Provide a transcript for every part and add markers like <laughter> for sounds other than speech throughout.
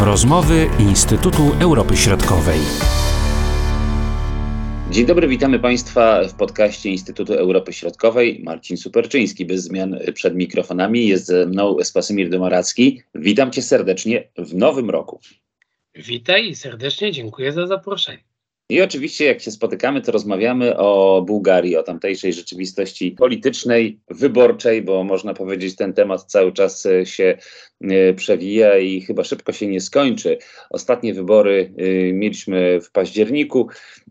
Rozmowy Instytutu Europy Środkowej. Dzień dobry, witamy Państwa w podcaście Instytutu Europy Środkowej. Marcin Superczyński, bez zmian przed mikrofonami. Jest ze mną Spasimir Domaracki. Witam Cię serdecznie w nowym roku. Witaj i serdecznie dziękuję za zaproszenie. I oczywiście, jak się spotykamy, to rozmawiamy o Bułgarii, o tamtejszej rzeczywistości politycznej, wyborczej, bo można powiedzieć, ten temat cały czas e, się e, przewija i chyba szybko się nie skończy. Ostatnie wybory e, mieliśmy w październiku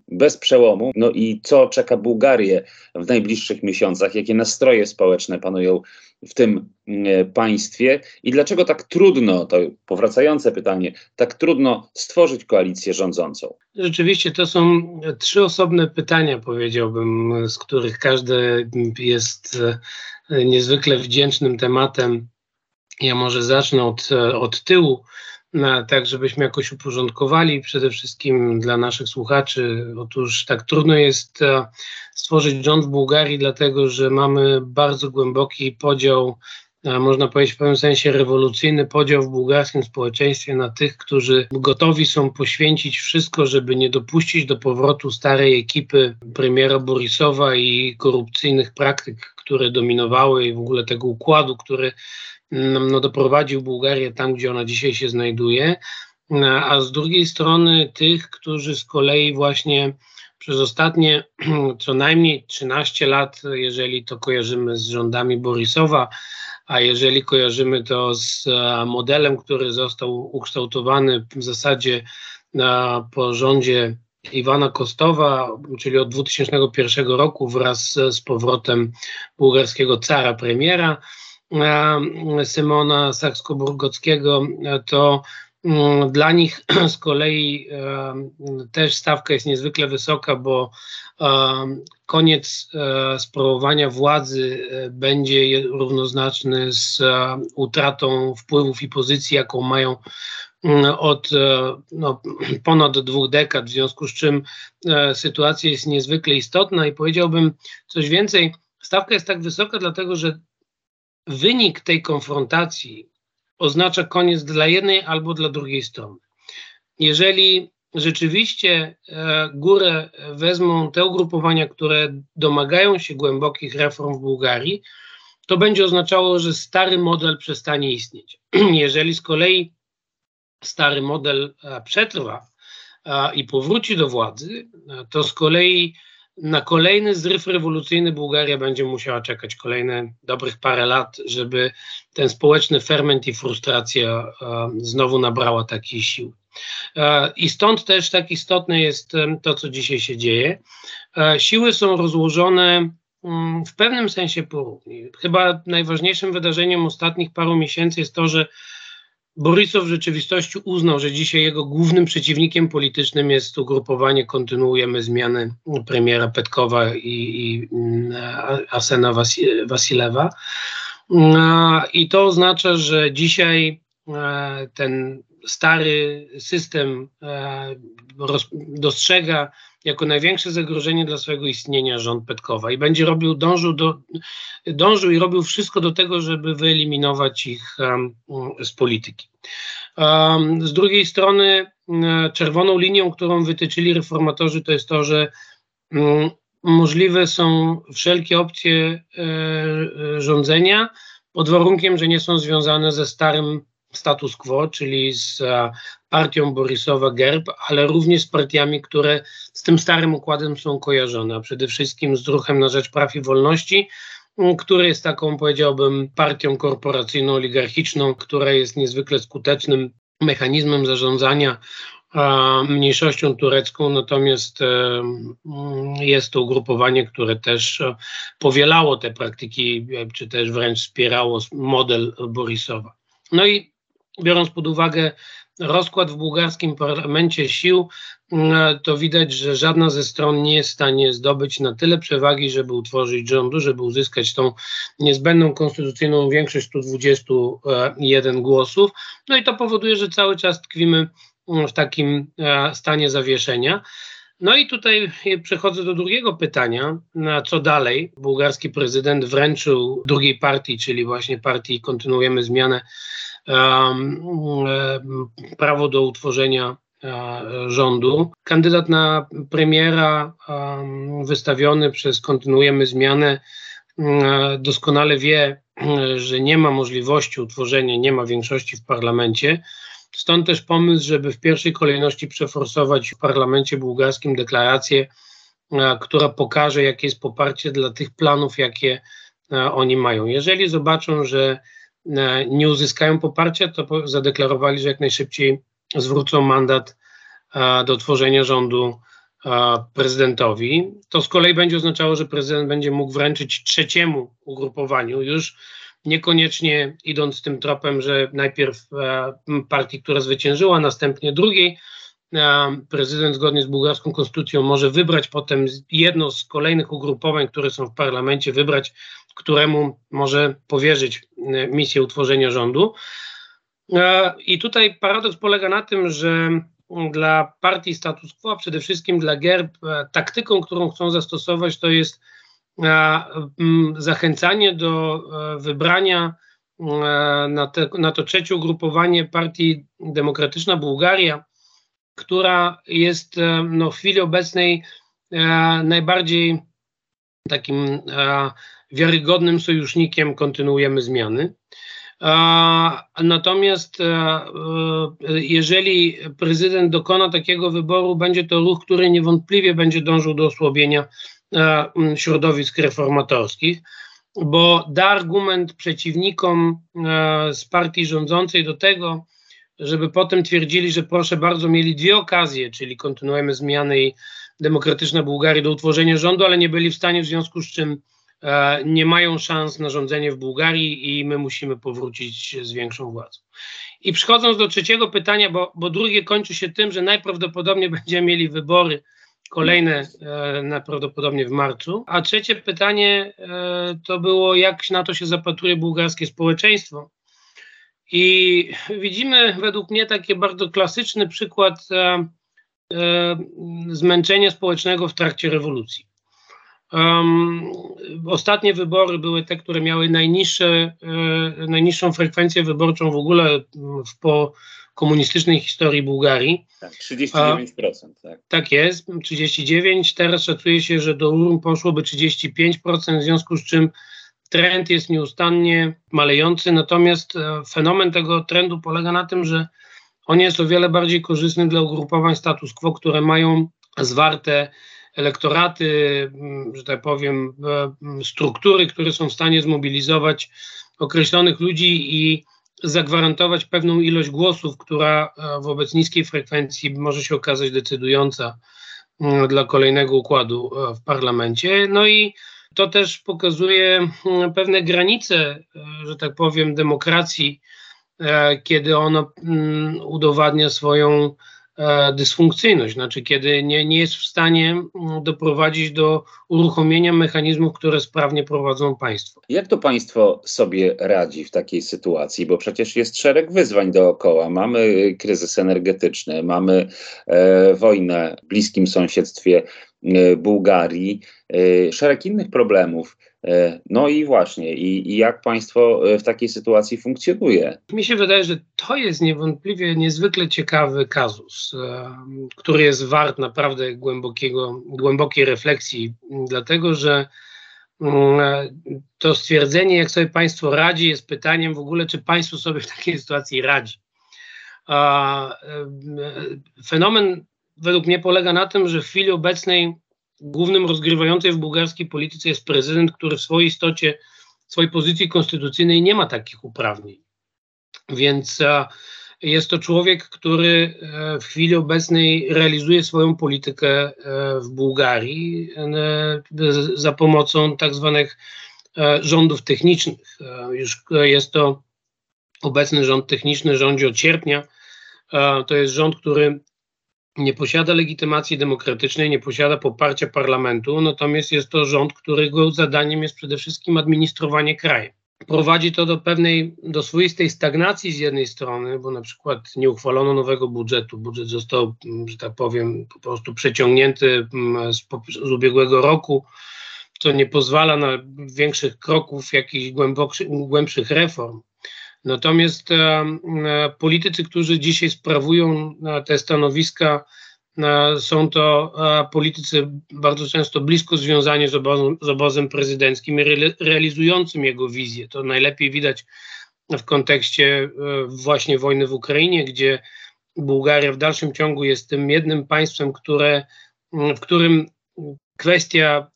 bez przełomu. No i co czeka Bułgarię w najbliższych miesiącach? Jakie nastroje społeczne panują w tym mm, państwie i dlaczego tak trudno, to powracające pytanie, tak trudno stworzyć koalicję rządzącą? Rzeczywiście to są trzy osobne pytania, powiedziałbym, z których każde jest e, niezwykle wdzięcznym tematem. Ja może zacznę od, od tyłu tak żebyśmy jakoś uporządkowali przede wszystkim dla naszych słuchaczy. Otóż tak trudno jest e, stworzyć rząd w Bułgarii, dlatego że mamy bardzo głęboki podział, e, można powiedzieć w pewnym sensie rewolucyjny podział w bułgarskim społeczeństwie na tych, którzy gotowi są poświęcić wszystko, żeby nie dopuścić do powrotu starej ekipy premiera Borisowa i korupcyjnych praktyk, które dominowały i w ogóle tego układu, który no, doprowadził Bułgarię tam, gdzie ona dzisiaj się znajduje, a z drugiej strony tych, którzy z kolei właśnie przez ostatnie <clears throat> co najmniej 13 lat, jeżeli to kojarzymy z rządami Borisowa, a jeżeli kojarzymy to z e, modelem, który został ukształtowany w zasadzie po rządzie Iwana Kostowa, czyli od 2001 roku wraz z powrotem bułgarskiego cara premiera, E, Symona Saksko-Burgockiego, e, to mm, dla nich <clears throat> z kolei e, też stawka jest niezwykle wysoka, bo koniec sprawowania władzy będzie równoznaczny z utratą wpływów i pozycji, jaką mają mm, od no, <clears throat> ponad dwóch dekad, w związku z czym sytuacja jest niezwykle istotna i powiedziałbym coś więcej. Stawka jest tak wysoka, dlatego że wynik tej konfrontacji oznacza koniec dla jednej albo dla drugiej strony. Jeżeli rzeczywiście e, górę wezmą te ugrupowania, które domagają się głębokich reform w Bułgarii, to będzie oznaczało, że stary model przestanie istnieć. <clears throat> Jeżeli z kolei stary model e, przetrwa i powróci do władzy, e, to z kolei na kolejny zryw rewolucyjny Bułgaria będzie musiała czekać kolejne dobrych parę lat, żeby ten społeczny ferment i frustracja e, znowu nabrała takiej siły. E, I stąd też tak istotne jest e, to, co dzisiaj się dzieje. Siły są rozłożone mm, w pewnym sensie porównie. Chyba najważniejszym wydarzeniem ostatnich paru miesięcy jest to, że Borisow w rzeczywistości uznał, że dzisiaj jego głównym przeciwnikiem politycznym jest ugrupowanie Kontynuujemy Zmiany premiera Petkowa i, i mm, Asena Wasilewa. I to oznacza, że dzisiaj e, ten stary system e, dostrzega jako największe zagrożenie dla swojego istnienia rząd Petkowa i będzie robił, dążył, do, dążył i robił wszystko do tego, żeby wyeliminować ich z polityki. Z drugiej strony czerwoną linią, którą wytyczyli reformatorzy, to jest to, że możliwe są wszelkie opcje e, e, rządzenia pod warunkiem, że nie są związane ze starym status quo, czyli z e, partią Borisowa Gerb, ale również z partiami, które z tym starym układem są kojarzone, a przede wszystkim z Ruchem na Rzecz Praw i Wolności, który jest taką, powiedziałbym, partią korporacyjną, oligarchiczną, która jest niezwykle skutecznym mechanizmem zarządzania mniejszością turecką, natomiast e, jest to ugrupowanie, które też powielało te praktyki, czy też wręcz wspierało model Borisowa. No i biorąc pod uwagę rozkład w bułgarskim parlamencie sił, mm, to widać, że żadna ze stron nie jest w stanie zdobyć na tyle przewagi, żeby utworzyć rządu, żeby uzyskać tą niezbędną konstytucyjną większość 121 głosów. No i to powoduje, że cały czas tkwimy w takim e, stanie zawieszenia. No i tutaj przechodzę do drugiego pytania, na co dalej. Bułgarski prezydent wręczył drugiej partii, czyli właśnie partii Kontynuujemy Zmianę, prawo do utworzenia e, rządu. Kandydat na premiera wystawiony przez Kontynuujemy Zmianę um, doskonale wie, że nie ma możliwości utworzenia, nie ma większości w parlamencie. Stąd też pomysł, żeby w pierwszej kolejności przeforsować w parlamencie bułgarskim deklarację, e, która pokaże, jakie jest poparcie dla tych planów, jakie e, oni mają. Jeżeli zobaczą, że e, nie uzyskają poparcia, to zadeklarowali, że jak najszybciej zwrócą mandat do tworzenia rządu prezydentowi. To z kolei będzie oznaczało, że prezydent będzie mógł wręczyć trzeciemu ugrupowaniu już niekoniecznie idąc tym tropem, że najpierw e, partii, która zwyciężyła, następnie drugiej. E, prezydent zgodnie z bułgarską konstytucją może wybrać potem jedno z kolejnych ugrupowań, które są w parlamencie, wybrać, któremu może powierzyć e, misję utworzenia rządu. I tutaj paradoks polega na tym, że dla partii status quo, a przede wszystkim dla GERB, taktyką, którą chcą zastosować, to jest zachęcanie do e, wybrania e, na, te, na to trzecie ugrupowanie partii Demokratyczna Bułgaria, która jest e, no, w chwili obecnej najbardziej takim wiarygodnym sojusznikiem kontynuujemy zmiany. Natomiast jeżeli prezydent dokona takiego wyboru, będzie to ruch, który niewątpliwie będzie dążył do osłabienia E, środowisk reformatorskich, bo da argument przeciwnikom e, z partii rządzącej do tego, żeby potem twierdzili, że proszę bardzo, mieli dwie okazje, czyli kontynuujemy zmiany i demokratyczna Bułgaria do utworzenia rządu, ale nie byli w stanie, w związku z czym e, nie mają szans na rządzenie w Bułgarii i my musimy powrócić z większą władzą. I przechodząc do trzeciego pytania, bo, bo drugie kończy się tym, że najprawdopodobniej <laughs> będziemy mieli wybory kolejne e, najprawdopodobniej w marcu. A trzecie pytanie e, to było, jak na to się zapatruje bułgarskie społeczeństwo. I widzimy według mnie taki bardzo klasyczny przykład e, zmęczenia społecznego w trakcie rewolucji. Um, ostatnie wybory były te, które miały najniższe, najniższą frekwencję wyborczą w ogóle w, po komunistycznej historii Bułgarii. Tak, 39%. tak. tak jest, 39%. Teraz szacuje się, że do URM poszłoby 35%, w związku z czym trend jest nieustannie malejący. Natomiast e, fenomen tego trendu polega na tym, że on jest o wiele bardziej korzystny dla ugrupowań status quo, które mają zwarte elektoraty, że tak powiem, e, struktury, które są w stanie zmobilizować określonych ludzi i zagwarantować pewną ilość głosów, która e, wobec niskiej frekwencji może się okazać decydująca mm, dla kolejnego układu e, w parlamencie. No i to też pokazuje mm, pewne granice, że tak powiem, demokracji, kiedy mm, udowadnia swoją dysfunkcyjność, znaczy kiedy nie, nie jest w stanie mm, doprowadzić do uruchomienia mechanizmów, które sprawnie prowadzą państwo. Jak to państwo sobie radzi w takiej sytuacji? Bo przecież jest szereg wyzwań dookoła. Mamy kryzys energetyczny, mamy e, wojnę w bliskim sąsiedztwie e, Bułgarii, e, szereg innych problemów. E, no i właśnie, i, i, jak państwo e, w takiej sytuacji funkcjonuje? Mi się wydaje, że to jest niewątpliwie niezwykle ciekawy kazus, e, który jest wart naprawdę głębokiego, głębokiej refleksji, dlatego że mm, to stwierdzenie, jak sobie państwo radzi, jest pytaniem w ogóle, czy państwo sobie w takiej sytuacji radzi. Fenomen według mnie polega na tym, że w chwili obecnej głównym rozgrywającym w bułgarskiej polityce jest prezydent, który w swojej istocie, w swojej pozycji konstytucyjnej nie ma takich uprawnień. Więc jest to człowiek, który e, w chwili obecnej realizuje swoją politykę e, w Bułgarii e, za pomocą tak zwanych rządów technicznych. Już jest to obecny rząd techniczny, rządzi od sierpnia. To jest rząd, który nie posiada legitymacji demokratycznej, nie posiada poparcia parlamentu, natomiast jest to rząd, którego zadaniem jest przede wszystkim administrowanie krajem. prowadzi to do pewnej, do swoistej stagnacji z jednej strony, bo na przykład nie uchwalono nowego budżetu. Budżet został, że tak powiem, po prostu przeciągnięty z, z ubiegłego roku, co nie pozwala na większych kroków, jakichś głębszych reform. Natomiast e, politycy, którzy dzisiaj sprawują te stanowiska, E, są to e, politycy bardzo często blisko związani z obozem, z obozem prezydenckim i re, realizującym jego wizję. To najlepiej widać w kontekście e, właśnie wojny w Ukrainie, gdzie Bułgaria w dalszym ciągu jest tym jednym państwem, które, w którym kwestia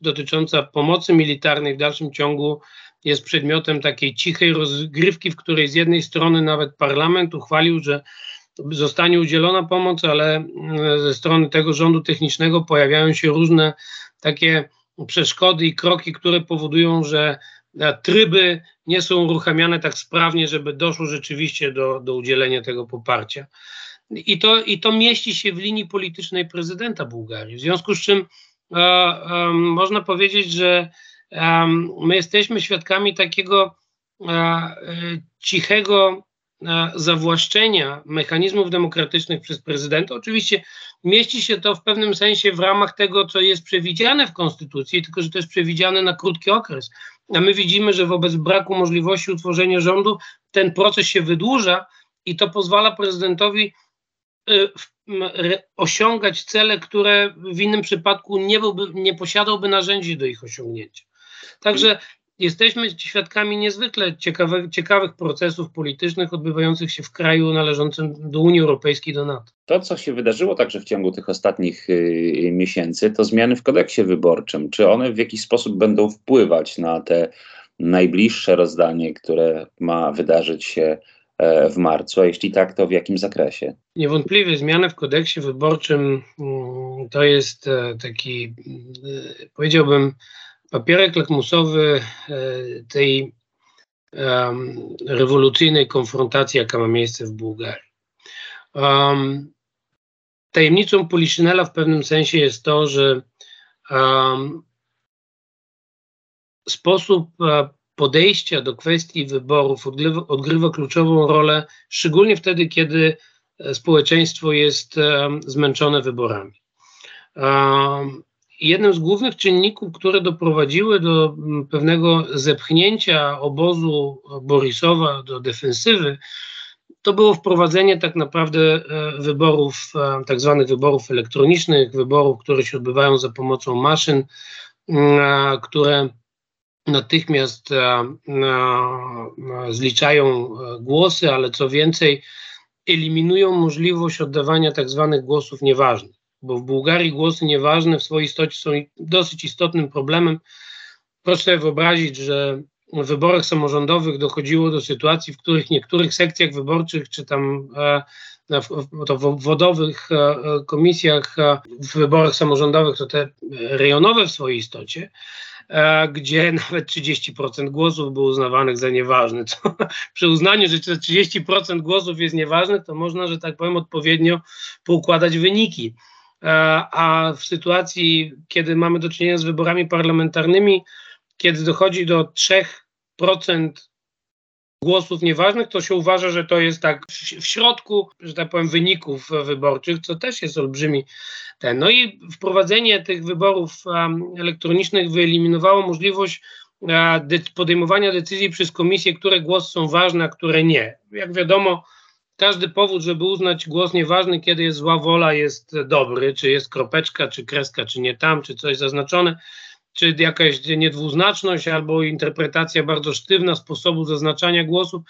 dotycząca pomocy militarnej w dalszym ciągu jest przedmiotem takiej cichej rozgrywki, w której z jednej strony nawet parlament uchwalił, że zostanie udzielona pomoc, ale mm, ze strony tego rządu technicznego pojawiają się różne takie przeszkody i kroki, które powodują, że e, tryby nie są uruchamiane tak sprawnie, żeby doszło rzeczywiście do, do udzielenia tego poparcia. I to, I to mieści się w linii politycznej prezydenta Bułgarii. W związku z czym e, e, można powiedzieć, że my jesteśmy świadkami takiego e, cichego zawłaszczenia mechanizmów demokratycznych przez prezydenta. Oczywiście mieści się to w pewnym sensie w ramach tego, co jest przewidziane w Konstytucji, tylko że to jest przewidziane na krótki okres. A my widzimy, że wobec braku możliwości utworzenia rządu ten proces się wydłuża i to pozwala prezydentowi y, osiągać cele, które w innym przypadku nie, byłby, nie posiadałby narzędzi do ich osiągnięcia. Także jesteśmy świadkami niezwykle ciekawych, ciekawych procesów politycznych odbywających się w kraju należącym do Unii Europejskiej, do NATO. To, co się wydarzyło także w ciągu tych ostatnich y, miesięcy, to zmiany w kodeksie wyborczym. Czy one w jakiś sposób będą wpływać na te najbliższe rozdanie, które ma wydarzyć się e, w marcu, a jeśli tak, to w jakim zakresie? Niewątpliwie zmiany w kodeksie wyborczym mm, to jest e, taki, y, powiedziałbym, papierek lakmusowy e, tej um, rewolucyjnej konfrontacji, jaka ma miejsce w Bułgarii. Um, tajemnicą Poliszynela w pewnym sensie jest to, że um, sposób e, podejścia do kwestii wyborów odgrywa, odgrywa, kluczową rolę, szczególnie wtedy, kiedy e, społeczeństwo jest zmęczone wyborami. Jednym z głównych czynników, które doprowadziły do mm, pewnego zepchnięcia obozu Borisowa do defensywy, to było wprowadzenie tak naprawdę e, wyborów, e, tak zwanych wyborów elektronicznych, wyborów, które się odbywają za pomocą maszyn, mm, które natychmiast e, zliczają głosy, ale co więcej, eliminują możliwość oddawania tak zwanych głosów nieważnych bo w Bułgarii głosy nieważne w swojej istocie są dosyć istotnym problemem. Proszę sobie wyobrazić, że w wyborach samorządowych dochodziło do sytuacji, w których niektórych sekcjach wyborczych, czy tam e, to w wodowych e, komisjach, e, w wyborach samorządowych, to te rejonowe w swojej istocie, gdzie <laughs> nawet 30% głosów było uznawanych za nieważne. Co, <laughs> przy uznaniu, że 30% głosów jest nieważnych, to można, że tak powiem, odpowiednio poukładać wyniki. E, a w sytuacji, kiedy mamy do czynienia z wyborami parlamentarnymi, kiedy dochodzi do 3% głosów nieważnych, to się uważa, że to jest tak w środku, że tak powiem, wyników wyborczych, co też jest olbrzymi ten. No i wprowadzenie tych wyborów elektronicznych wyeliminowało możliwość e, podejmowania decyzji przez komisje, które głosy są ważne, a które nie. Jak wiadomo, każdy powód, żeby uznać głos nieważny, kiedy jest zła wola, jest dobry, czy jest kropeczka, czy kreska, czy nie tam, czy coś zaznaczone, czy jakaś niedwuznaczność, albo interpretacja bardzo sztywna sposobu zaznaczania głosów,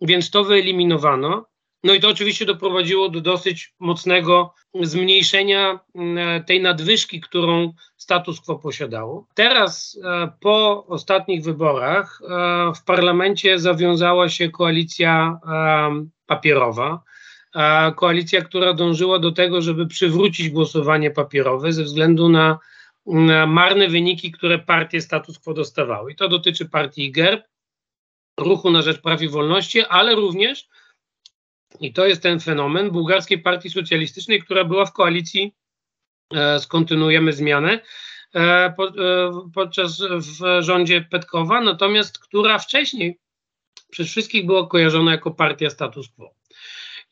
więc to wyeliminowano. No i to oczywiście doprowadziło do dosyć mocnego zmniejszenia mm, tej nadwyżki, którą status quo posiadało. Teraz, e, po ostatnich wyborach, e, w parlamencie zawiązała się koalicja e, papierowa. Koalicja, która dążyła do tego, żeby przywrócić głosowanie papierowe ze względu na marne wyniki, które partie status quo dostawały. I to dotyczy partii GERB, Ruchu na Rzecz Praw i Wolności, ale również, i to jest ten fenomen, Bułgarskiej Partii Socjalistycznej, która była w koalicji, e, skontynuujemy zmianę, po, podczas w rządzie Petkowa, natomiast która wcześniej przez wszystkich była kojarzona jako partia status quo.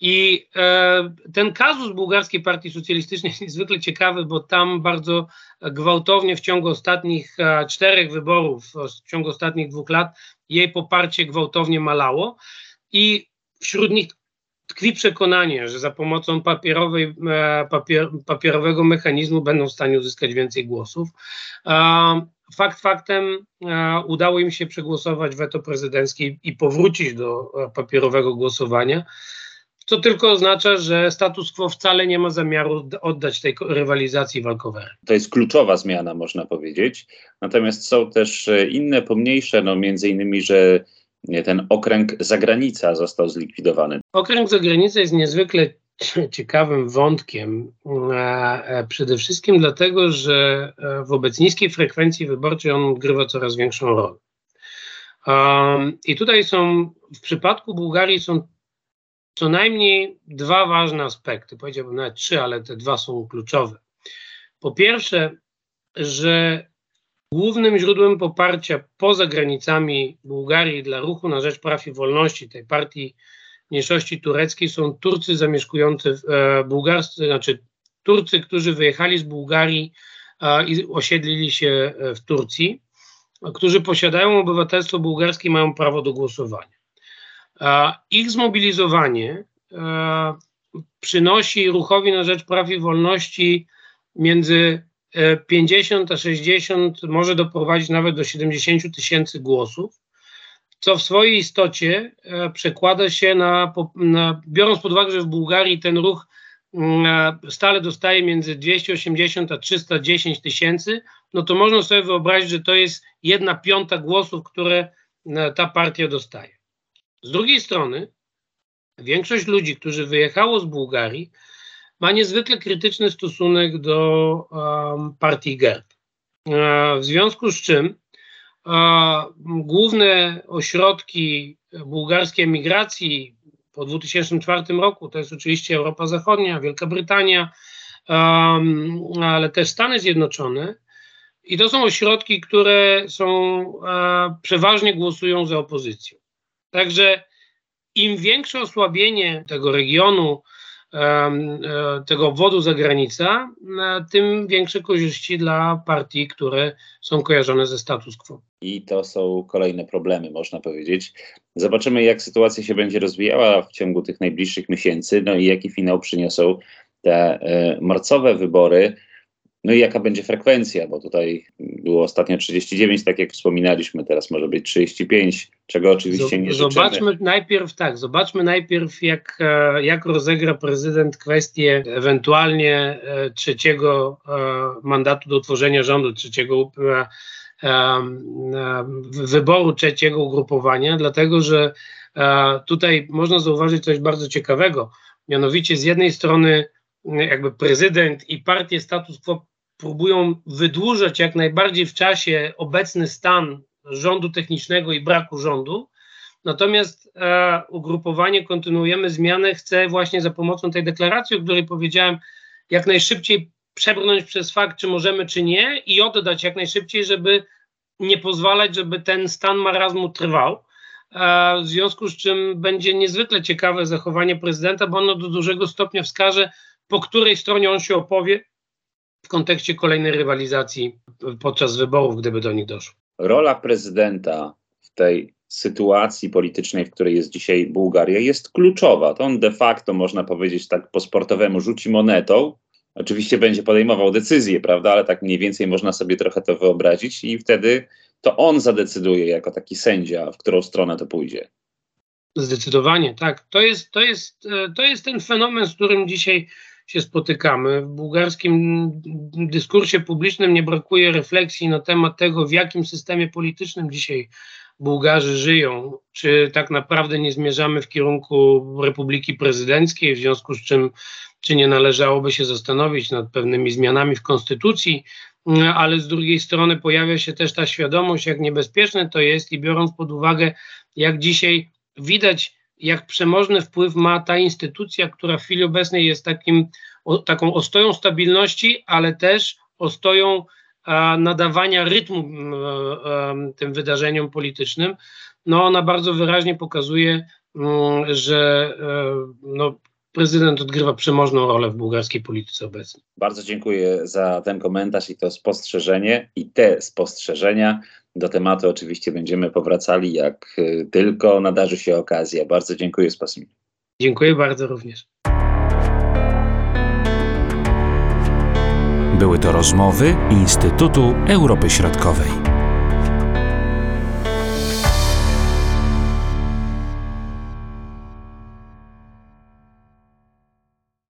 I e, ten kazus bułgarskiej partii socjalistycznej jest niezwykle ciekawy, bo tam bardzo gwałtownie w ciągu ostatnich e, czterech wyborów, w ciągu ostatnich dwóch lat, jej poparcie gwałtownie malało. I wśród nich tkwi przekonanie, że za pomocą papierowej, e, papier, papierowego mechanizmu będą w stanie uzyskać więcej głosów. E, fakt faktem e, udało im się przegłosować weto prezydenckie i powrócić do papierowego głosowania co tylko oznacza, że status quo wcale nie ma zamiaru oddać tej rywalizacji walkowej. To jest kluczowa zmiana, można powiedzieć. Natomiast są też inne, pomniejsze, no między innymi, że ten okręg zagranica został zlikwidowany. Okręg zagranica jest niezwykle <laughs> ciekawym wątkiem, e, e, przede wszystkim dlatego, że e, wobec niskiej frekwencji wyborczej on odgrywa coraz większą rolę. I tutaj są, w przypadku Bułgarii są co najmniej dwa ważne aspekty, powiedziałbym nawet trzy, ale te dwa są kluczowe. Po pierwsze, że Głównym źródłem poparcia poza granicami Bułgarii dla ruchu na rzecz praw i wolności, tej partii mniejszości tureckiej, są Turcy zamieszkujący w e, bułgarscy, znaczy Turcy, którzy wyjechali z Bułgarii e, i osiedlili się e, w Turcji, którzy posiadają obywatelstwo bułgarskie i mają prawo do głosowania. Ich zmobilizowanie przynosi ruchowi na rzecz praw i wolności między 50 a 60, może doprowadzić nawet do 70 tysięcy głosów, co w swojej istocie e, przekłada się na, na, biorąc pod uwagę, że w Bułgarii ten ruch mm, e, stale dostaje między 280 a 310 tysięcy, no to można sobie wyobrazić, że to jest jedna piąta głosów, które e, ta partia dostaje. Z drugiej strony, większość ludzi, którzy wyjechało z Bułgarii, ma niezwykle krytyczny stosunek do um, partii GERB. E, w związku z czym e, główne ośrodki bułgarskiej emigracji po 2004 roku to jest oczywiście Europa Zachodnia, Wielka Brytania, um, ale też Stany Zjednoczone. I to są ośrodki, które są e, przeważnie głosują za opozycją. Także im większe osłabienie tego regionu, tego obwodu zagranica, e, tym większe korzyści dla partii, które są kojarzone ze status quo. I to są kolejne problemy, można powiedzieć. Zobaczymy, jak sytuacja się będzie rozwijała w ciągu tych najbliższych miesięcy, no i jaki finał przyniosą te e, marcowe wybory. No i jaka będzie frekwencja, bo tutaj było ostatnio 39, tak jak wspominaliśmy, teraz może być 35, czego oczywiście nie życzymy. Zobaczmy najpierw tak, zobaczmy najpierw jak, e, jak rozegra prezydent kwestię ewentualnie e, trzeciego e, mandatu do utworzenia rządu, trzeciego wyboru trzeciego ugrupowania, dlatego że tutaj można zauważyć coś bardzo ciekawego, mianowicie z jednej strony jakby prezydent i partie status quo próbują wydłużać jak najbardziej w czasie obecny stan rządu technicznego i braku rządu. Natomiast e, ugrupowanie Kontynuujemy Zmianę chce właśnie za pomocą tej deklaracji, o której powiedziałem, jak najszybciej przebrnąć przez fakt, czy możemy, czy nie i oddać jak najszybciej, żeby nie pozwalać, żeby ten stan marazmu trwał. E, w związku z czym będzie niezwykle ciekawe zachowanie prezydenta, bo ono do dużego stopnia wskaże, po której stronie on się opowie w kontekście kolejnej rywalizacji podczas wyborów, gdyby do nich doszło. Rola prezydenta w tej sytuacji politycznej, w której jest dzisiaj Bułgaria, jest kluczowa. To on de facto, można powiedzieć tak po sportowemu, rzuci monetą. Oczywiście będzie podejmował decyzje, prawda, ale tak mniej więcej można sobie trochę to wyobrazić i wtedy to on zadecyduje jako taki sędzia, w którą stronę to pójdzie. Zdecydowanie, tak. To jest, to jest, e, to jest ten fenomen, z którym dzisiaj się spotykamy. W bułgarskim dyskursie publicznym nie brakuje refleksji na temat tego, w jakim systemie politycznym dzisiaj Bułgarzy żyją, czy tak naprawdę nie zmierzamy w kierunku republiki prezydenckiej, w związku z czym czy nie należałoby się zastanowić nad pewnymi zmianami w konstytucji, ale z drugiej strony pojawia się też ta świadomość, jak niebezpieczne to jest i biorąc pod uwagę, jak dzisiaj widać jak przemożny wpływ ma ta instytucja, która w chwili obecnej jest takim, o, taką ostoją stabilności, ale też ostoją nadawania rytmu tym wydarzeniom politycznym, no ona bardzo wyraźnie pokazuje, że no, prezydent odgrywa przemożną rolę w bułgarskiej polityce obecnej. Bardzo dziękuję za ten komentarz i to spostrzeżenie i te spostrzeżenia. Do tematu oczywiście będziemy powracali, jak y, tylko nadarzy się okazja. Bardzo dziękuję, Spasim. Dziękuję bardzo również. Były to rozmowy Instytutu Europy Środkowej.